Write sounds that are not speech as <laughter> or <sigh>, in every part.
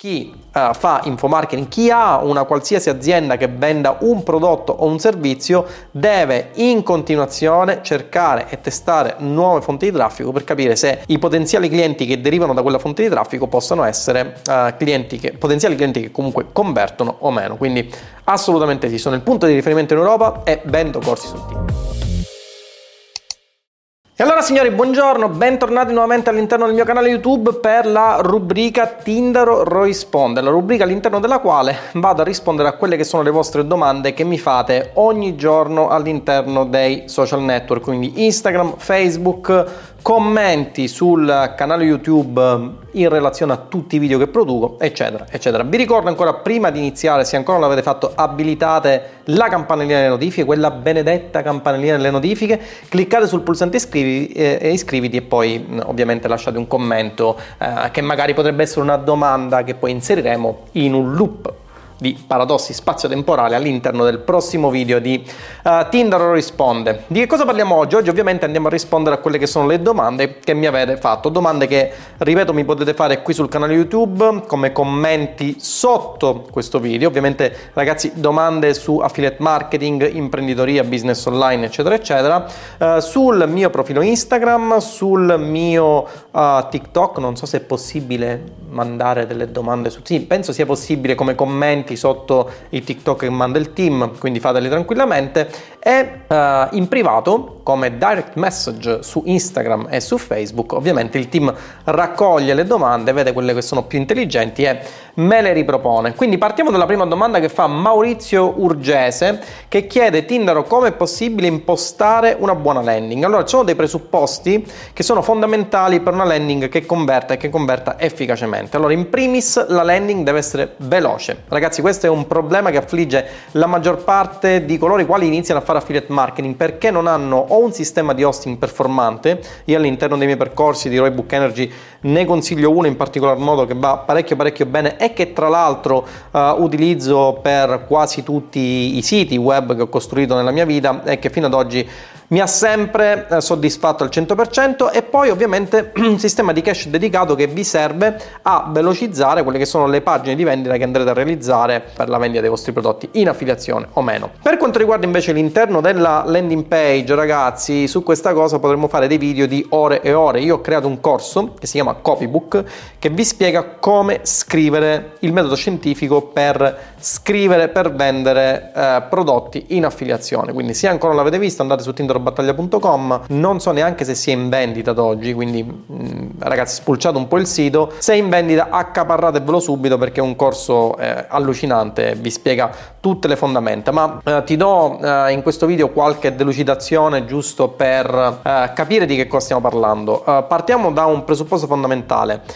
chi uh, fa infomarketing, chi ha una qualsiasi azienda che venda un prodotto o un servizio deve in continuazione cercare e testare nuove fonti di traffico per capire se i potenziali clienti che derivano da quella fonte di traffico possono essere uh, clienti che, potenziali clienti che comunque convertono o meno. Quindi assolutamente sì, sono il punto di riferimento in Europa e vendo corsi sul team. E allora signori, buongiorno, bentornati nuovamente all'interno del mio canale YouTube per la rubrica Tindaro risponde, la rubrica all'interno della quale vado a rispondere a quelle che sono le vostre domande che mi fate ogni giorno all'interno dei social network, quindi Instagram, Facebook, commenti sul canale YouTube in relazione a tutti i video che produco, eccetera, eccetera. Vi ricordo ancora prima di iniziare, se ancora non l'avete fatto, abilitate la campanellina delle notifiche, quella benedetta campanellina delle notifiche, cliccate sul pulsante iscrivi, eh, iscriviti e poi ovviamente lasciate un commento eh, che magari potrebbe essere una domanda che poi inseriremo in un loop di paradossi spazio-temporali all'interno del prossimo video di uh, Tinder risponde. Di che cosa parliamo oggi? Oggi ovviamente andiamo a rispondere a quelle che sono le domande che mi avete fatto, domande che ripeto mi potete fare qui sul canale YouTube come commenti sotto questo video, ovviamente ragazzi domande su affiliate marketing, imprenditoria, business online eccetera eccetera, uh, sul mio profilo Instagram, sul mio uh, TikTok, non so se è possibile mandare delle domande su sì, penso sia possibile come commenti commenti sotto i TikTok che manda il team, quindi fateli tranquillamente. E uh, in privato, come direct message su Instagram e su Facebook, ovviamente il team raccoglie le domande, vede quelle che sono più intelligenti e me le ripropone. Quindi partiamo dalla prima domanda che fa Maurizio Urgese, che chiede Tindaro come è possibile impostare una buona landing. Allora, ci sono dei presupposti che sono fondamentali per una landing che converta e che converta efficacemente. Allora, in primis la landing deve essere veloce. Ragazzi, questo è un problema che affligge la maggior parte di coloro i quali iniziano a fare affiliate marketing perché non hanno o un sistema di hosting performante, io all'interno dei miei percorsi di Roybook Energy ne consiglio uno in particolar modo che va parecchio parecchio bene e che tra l'altro uh, utilizzo per quasi tutti i siti web che ho costruito nella mia vita e che fino ad oggi mi ha sempre eh, soddisfatto al 100% e poi ovviamente un <clears throat> sistema di cache dedicato che vi serve a velocizzare quelle che sono le pagine di vendita che andrete a realizzare per la vendita dei vostri prodotti in affiliazione o meno. Per quanto riguarda invece l'interno della landing page, ragazzi, su questa cosa potremmo fare dei video di ore e ore. Io ho creato un corso che si chiama Copybook che vi spiega come scrivere il metodo scientifico per scrivere per vendere eh, prodotti in affiliazione. Quindi se ancora non l'avete visto andate su Tinder battaglia.com non so neanche se sia in vendita ad oggi quindi mh, mm, ragazzi spulciate un po' il sito. Se è in vendita accaparratevelo subito perché è un corso eh, allucinante vi spiega tutte le fondamenta. Ma eh, ti do eh, in questo video qualche delucidazione giusto per eh, capire di che cosa stiamo parlando. Eh, partiamo da un presupposto fondamentale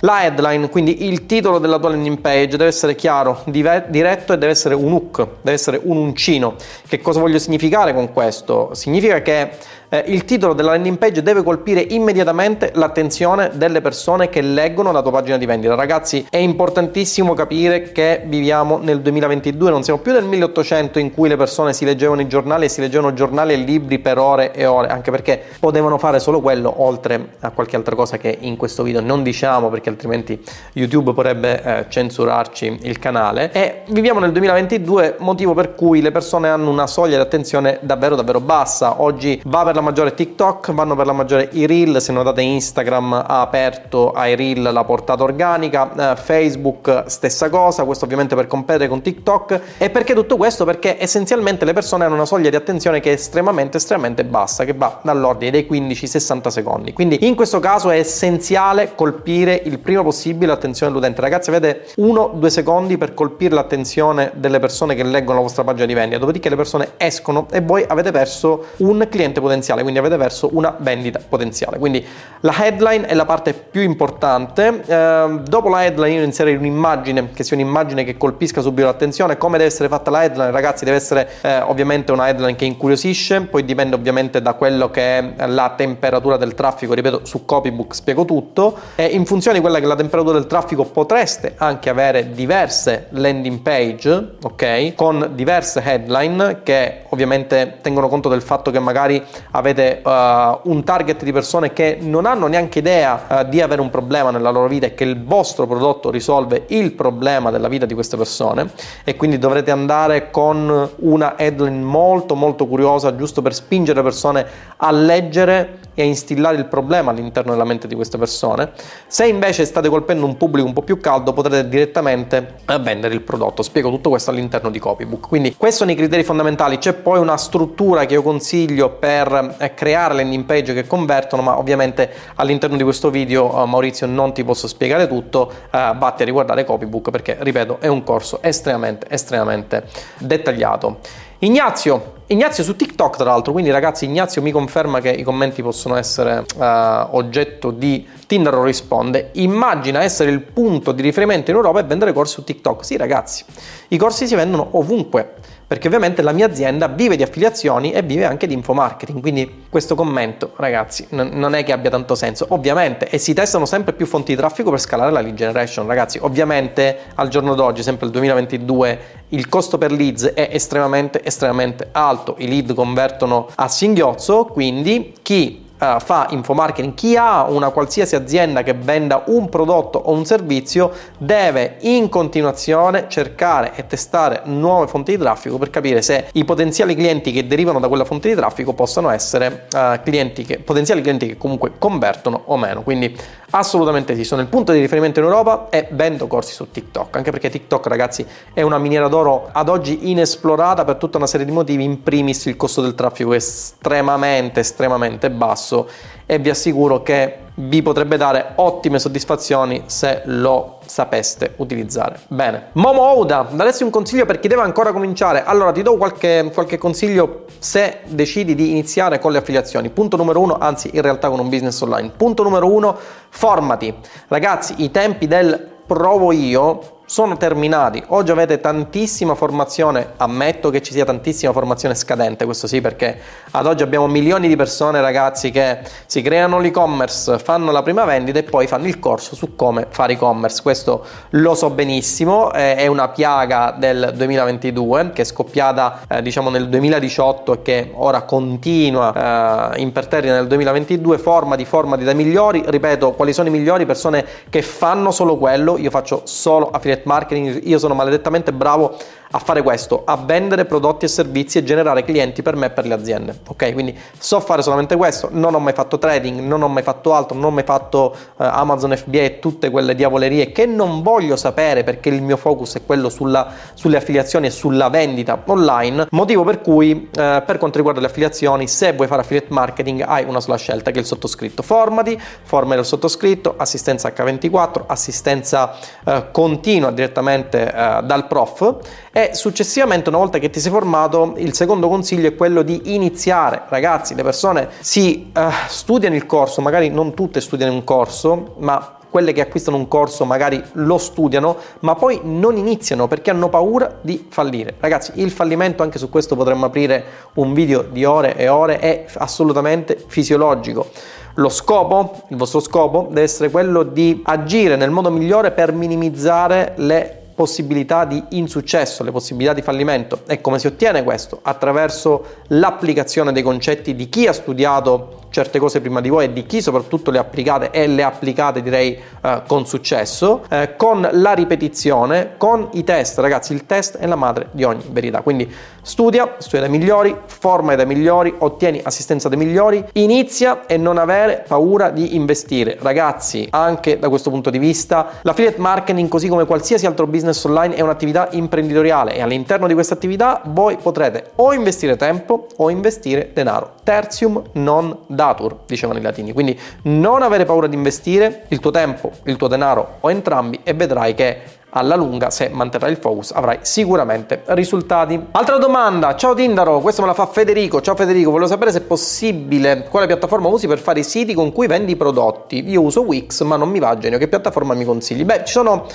la headline quindi il titolo della tua landing page deve essere chiaro diretto e deve essere un hook deve essere un uncino. Che cosa voglio significare con questo? Significa che eh, il titolo della landing page deve colpire immediatamente l'attenzione delle persone che leggono la tua pagina di vendita. Ragazzi, è importantissimo capire che viviamo nel 2022, non siamo più nel 1800 in cui le persone si leggevano i giornali e si leggevano giornali e libri per ore e ore, anche perché potevano fare solo quello, oltre a qualche altra cosa che in questo video non diciamo perché altrimenti YouTube potrebbe eh, censurarci il canale. E viviamo nel 2022, motivo per cui le persone hanno una soglia di attenzione davvero davvero bassa. Oggi va per la maggiore TikTok, vanno per la maggiore i reel, se notate Instagram ha aperto ai reel la portata organica, eh, Facebook stessa cosa, questo ovviamente per competere con TikTok. E perché tutto questo? Perché essenzialmente le persone hanno una soglia di attenzione che è estremamente estremamente bassa, che va dall'ordine dei 15-60 secondi. Quindi in questo caso è essenziale colpire il prima possibile l'attenzione dell'utente. Ragazzi, avete 1-2 secondi per colpire l'attenzione delle persone che leggono la vostra pagina di vendita, dopodiché le persone escono e voi avete perso un cliente potenziale potenziale, quindi avete verso una vendita potenziale. Quindi la headline è la parte più importante. Eh, dopo la headline io inserirei un'immagine che sia un'immagine che colpisca subito l'attenzione. Come deve essere fatta la headline, ragazzi? Deve essere eh, ovviamente una headline che incuriosisce, poi dipende ovviamente da quello che è la temperatura del traffico. Ripeto, su Copybook spiego tutto. E in funzione di quella che è la temperatura del traffico potreste anche avere diverse landing page, ok? Con diverse headline che ovviamente tengono conto del fatto che magari avete uh, un target di persone che non hanno neanche idea uh, di avere un problema nella loro vita e che il vostro prodotto risolve il problema della vita di queste persone e quindi dovrete andare con una headline molto molto curiosa giusto per spingere le persone a leggere e a instillare il problema all'interno della mente di queste persone. Se invece state colpendo un pubblico un po' più caldo potrete direttamente eh, vendere il prodotto. Spiego tutto questo all'interno di Copybook. Quindi questi sono i criteri fondamentali. C'è poi una struttura che io consiglio per eh, creare landing page che convertono, ma ovviamente all'interno di questo video eh, Maurizio non ti posso spiegare tutto, eh, vatti a riguardare Copybook perché ripeto è un corso estremamente estremamente dettagliato. Ignazio, Ignazio su TikTok tra l'altro, quindi ragazzi Ignazio mi conferma che i commenti possono essere uh, oggetto di Tinder risponde, immagina essere il punto di riferimento in Europa e vendere corsi su TikTok. Sì ragazzi, i corsi si vendono ovunque perché ovviamente la mia azienda vive di affiliazioni e vive anche di infomarketing, quindi questo commento ragazzi n- non è che abbia tanto senso, ovviamente e si testano sempre più fonti di traffico per scalare la lead generation, ragazzi, ovviamente al giorno d'oggi, sempre il 2022, il costo per leads è estremamente estremamente alto, i lead convertono a singhiozzo, quindi chi uh, fa infomarketing, chi ha una qualsiasi azienda che venda un prodotto o un servizio deve in continuazione cercare e testare nuove fonti di traffico per capire se i potenziali clienti che derivano da quella fonte di traffico possono essere uh, clienti che, potenziali clienti che comunque convertono o meno. Quindi assolutamente sì, sono il punto di riferimento in Europa e vendo corsi su TikTok, anche perché TikTok ragazzi è una miniera d'oro ad oggi inesplorata per tutta una serie di motivi, in primis il costo del traffico è estremamente estremamente basso basso e vi assicuro che vi potrebbe dare ottime soddisfazioni se lo sapeste utilizzare bene. Momo Ouda, daresti un consiglio per chi deve ancora cominciare? Allora ti do qualche, qualche consiglio se decidi di iniziare con le affiliazioni. Punto numero uno, anzi in realtà con un business online. Punto numero uno, formati. Ragazzi, i tempi del provo io sono terminati. Oggi avete tantissima formazione, ammetto che ci sia tantissima formazione scadente, questo sì perché ad oggi abbiamo milioni di persone, ragazzi, che si creano l'e-commerce, fanno la prima vendita e poi fanno il corso su come fare e-commerce. Questo lo so benissimo, è una piaga del 2022 che è scoppiata eh, diciamo nel 2018 e che ora continua eh, imperterrita nel 2022, formati, formati dai migliori, ripeto, quali sono i migliori? Persone che fanno solo quello, io faccio solo affiliate marketing, io sono maledettamente bravo a fare questo, a vendere prodotti e servizi e generare clienti per me e per le aziende. Ok, quindi so fare solamente questo, non ho mai fatto trading, non ho mai fatto altro, non ho mai fatto uh, Amazon FBA e tutte quelle diavolerie che non voglio sapere perché il mio focus è quello sulla, sulle affiliazioni e sulla vendita online. Motivo per cui, uh, per quanto riguarda le affiliazioni, se vuoi fare affiliate marketing, hai una sola scelta che è il sottoscritto. Formati, forma del sottoscritto, assistenza H24, assistenza uh, continua direttamente dal prof e successivamente una volta che ti sei formato il secondo consiglio è quello di iniziare ragazzi le persone si uh, studiano il corso magari non tutte studiano un corso ma quelle che acquistano un corso magari lo studiano, ma poi non iniziano perché hanno paura di fallire. Ragazzi, il fallimento, anche su questo potremmo aprire un video di ore e ore, è assolutamente fisiologico. Lo scopo, il vostro scopo, deve essere quello di agire nel modo migliore per minimizzare le possibilità di insuccesso, le possibilità di fallimento. E come si ottiene questo? Attraverso l'applicazione dei concetti di chi ha studiato certe cose prima di voi e di chi soprattutto le applicate e le applicate direi eh, con successo, eh, con la ripetizione, con i test. Ragazzi, il test è la madre di ogni verità. Quindi studia, studia dai migliori, forma dai migliori, ottieni assistenza dai migliori, inizia e non avere paura di investire. Ragazzi, anche da questo punto di vista, l'affiliate marketing, così come qualsiasi altro business online, è un'attività imprenditoriale e all'interno di questa attività voi potrete o investire tempo o investire denaro. Tertium non datur, dicevano i latini. Quindi non avere paura di investire il tuo tempo, il tuo denaro o entrambi e vedrai che alla lunga, se manterrai il focus, avrai sicuramente risultati. Altra domanda, ciao Tindaro, questa me la fa Federico. Ciao Federico, volevo sapere se è possibile quale piattaforma usi per fare i siti con cui vendi i prodotti. Io uso Wix, ma non mi va genio. Che piattaforma mi consigli? Beh, ci sono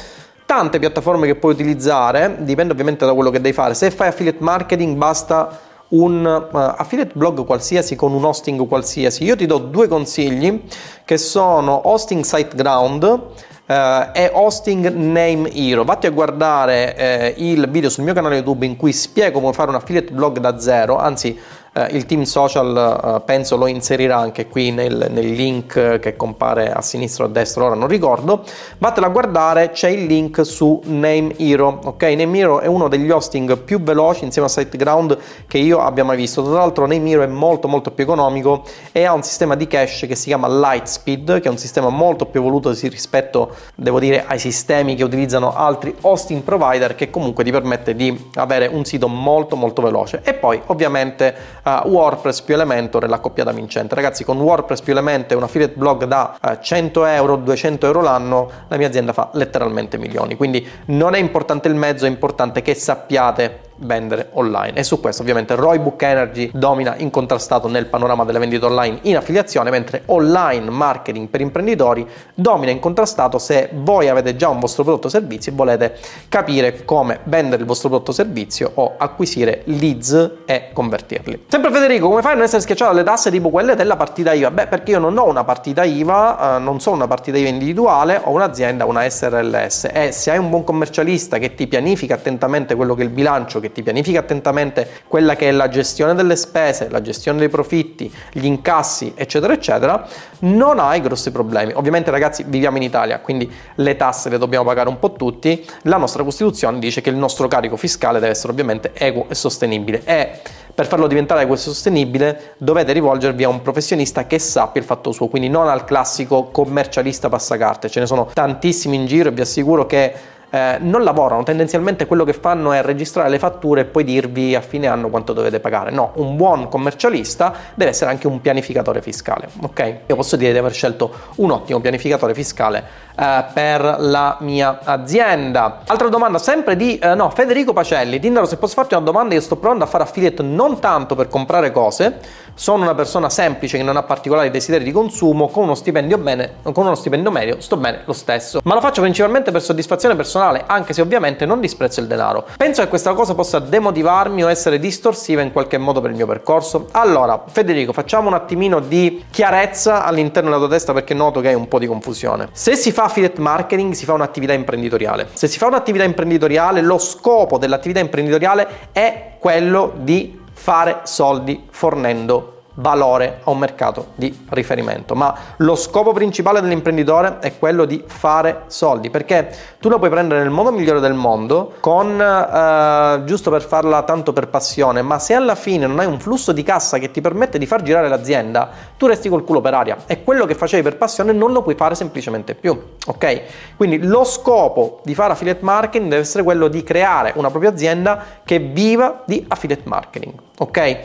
tante piattaforme che puoi utilizzare, dipende ovviamente da quello che devi fare. Se fai affiliate marketing, basta un uh, affiliate blog qualsiasi con un hosting qualsiasi. Io ti do due consigli che sono Hosting SiteGround Uh, è Hosting Name Hero. Vatti a guardare uh, il video sul mio canale YouTube in cui spiego come fare un affiliate blog da zero, anzi eh, il team social eh, penso lo inserirà anche qui nel, nel, link che compare a sinistra o a destra, ora non ricordo, vattela a guardare, c'è il link su Name Hero, ok? Name Hero è uno degli hosting più veloci insieme a SiteGround che io abbia mai visto, tra l'altro Name Hero è molto molto più economico e ha un sistema di cache che si chiama Lightspeed, che è un sistema molto più evoluto rispetto, devo dire, ai sistemi che utilizzano altri hosting provider che comunque ti permette di avere un sito molto molto veloce. E poi ovviamente uh, WordPress più Elementor è la coppiata vincente. Ragazzi con WordPress più Elementor un affiliate blog da uh, 100 euro 200 euro l'anno la mia azienda fa letteralmente milioni. Quindi non è importante il mezzo è importante che sappiate vendere online e su questo ovviamente Roy Book Energy domina incontrastato nel panorama delle vendite online in affiliazione mentre online marketing per imprenditori domina incontrastato se voi avete già un vostro prodotto o servizio e volete capire come vendere il vostro prodotto o servizio o acquisire leads e convertirli. Sempre Federico, come fai a non essere schiacciato dalle tasse tipo quelle della partita IVA? Beh, perché io non ho una partita IVA, eh, non sono una partita IVA individuale, ho un'azienda, una SRLS e se hai un buon commercialista che ti pianifica attentamente quello che è il bilancio che ti pianifica attentamente quella che è la gestione delle spese, la gestione dei profitti, gli incassi, eccetera, eccetera, non hai grossi problemi. Ovviamente, ragazzi, viviamo in Italia, quindi le tasse le dobbiamo pagare un po' tutti. La nostra Costituzione dice che il nostro carico fiscale deve essere ovviamente equo e sostenibile. E per farlo diventare questo sostenibile dovete rivolgervi a un professionista che sappia il fatto suo, quindi non al classico commercialista passacarte. Ce ne sono tantissimi in giro e vi assicuro che eh, non lavorano, tendenzialmente quello che fanno è registrare le fatture e poi dirvi a fine anno quanto dovete pagare. No, un buon commercialista deve essere anche un pianificatore fiscale, ok? Io posso dire di aver scelto un ottimo pianificatore fiscale eh, per la mia azienda. Altra domanda, sempre di eh, no, Federico Pacelli. Tindaro, se posso farti una domanda, io sto provando a fare affiliate non tanto per comprare cose, sono una persona semplice che non ha particolari desideri di consumo, con uno stipendio bene, con uno stipendio medio sto bene lo stesso. Ma lo faccio principalmente per soddisfazione personale, anche se ovviamente non disprezzo il denaro. Penso che questa cosa possa demotivarmi o essere distorsiva in qualche modo per il mio percorso. Allora, Federico, facciamo un attimino di chiarezza all'interno della tua testa perché noto che hai un po' di confusione. Se si fa affiliate marketing, si fa un'attività imprenditoriale. Se si fa un'attività imprenditoriale, lo scopo dell'attività imprenditoriale è quello di fare soldi fornendo valore a un mercato di riferimento. Ma lo scopo principale dell'imprenditore è quello di fare soldi, perché tu lo puoi prendere nel modo migliore del mondo, con eh, giusto per farla tanto per passione, ma se alla fine non hai un flusso di cassa che ti permette di far girare l'azienda, tu resti col culo per aria e quello che facevi per passione non lo puoi fare semplicemente più. Ok? Quindi lo scopo di fare affiliate marketing deve essere quello di creare una propria azienda che viva di affiliate marketing. Ok?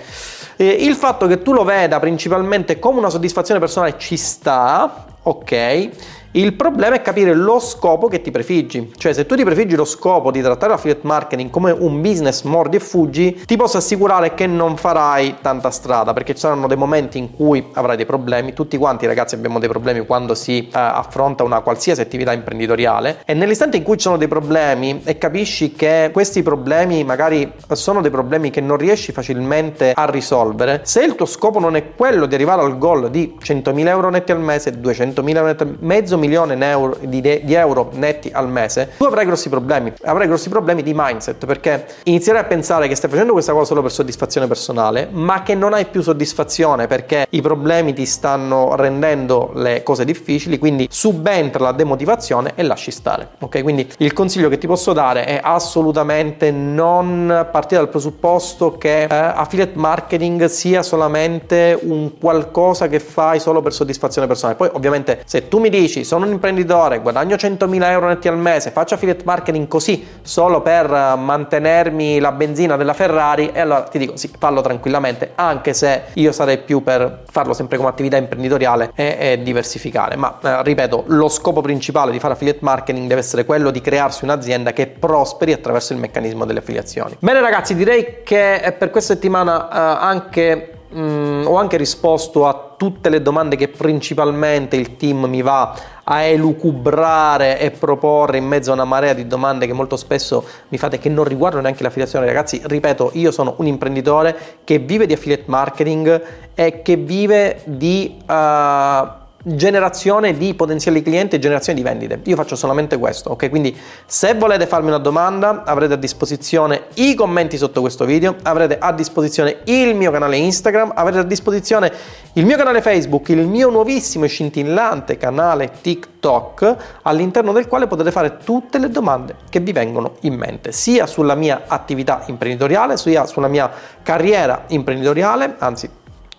Il fatto che tu lo veda principalmente come una soddisfazione personale ci sta, ok? Il problema è capire lo scopo che ti prefiggi, cioè se tu ti prefiggi lo scopo di trattare l'affiliate marketing come un business mordi e fuggi, ti posso assicurare che non farai tanta strada perché ci saranno dei momenti in cui avrai dei problemi, tutti quanti ragazzi abbiamo dei problemi quando si uh, affronta una qualsiasi attività imprenditoriale. E nell'istante in cui ci sono dei problemi e capisci che questi problemi magari sono dei problemi che non riesci facilmente a risolvere, se il tuo scopo non è quello di arrivare al goal di 100.000 euro netti al mese, 200.000 euro netti al mezzo milione di, di, euro netti al mese, tu avrai grossi problemi. Avrai grossi problemi di mindset perché inizierai a pensare che stai facendo questa cosa solo per soddisfazione personale, ma che non hai più soddisfazione perché i problemi ti stanno rendendo le cose difficili, quindi subentra la demotivazione e lasci stare. Ok, quindi il consiglio che ti posso dare è assolutamente non partire dal presupposto che eh, affiliate marketing sia solamente un qualcosa che fai solo per soddisfazione personale. Poi ovviamente se tu mi dici sono un imprenditore, guadagno 100.000 euro netti al mese, faccio affiliate marketing così solo per mantenermi la benzina della Ferrari e allora ti dico sì, fallo tranquillamente, anche se io sarei più per farlo sempre come attività imprenditoriale e, e diversificare. Ma eh, ripeto, lo scopo principale di fare affiliate marketing deve essere quello di crearsi un'azienda che prosperi attraverso il meccanismo delle affiliazioni. Bene ragazzi, direi che per questa settimana eh, anche Mm, ho anche risposto a tutte le domande che principalmente il team mi va a elucubrare e proporre in mezzo a una marea di domande che molto spesso mi fate che non riguardano neanche l'affiliazione. Ragazzi, ripeto, io sono un imprenditore che vive di affiliate marketing e che vive di... Uh, generazione di potenziali clienti e generazione di vendite. Io faccio solamente questo, ok? Quindi se volete farmi una domanda, avrete a disposizione i commenti sotto questo video, avrete a disposizione il mio canale Instagram, avrete a disposizione il mio canale Facebook, il mio nuovissimo e scintillante canale TikTok, all'interno del quale potete fare tutte le domande che vi vengono in mente, sia sulla mia attività imprenditoriale, sia sulla mia carriera imprenditoriale, anzi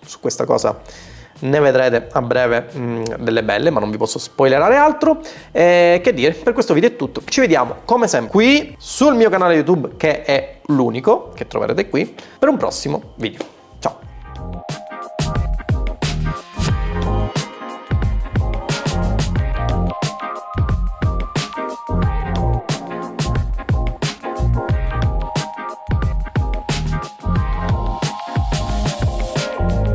su questa cosa ne vedrete a breve mh, mm, delle belle, ma non vi posso spoilerare altro. Eh, che dire, per questo video è tutto. Ci vediamo come sempre qui sul mio canale YouTube, che è l'unico che troverete qui, per un prossimo video.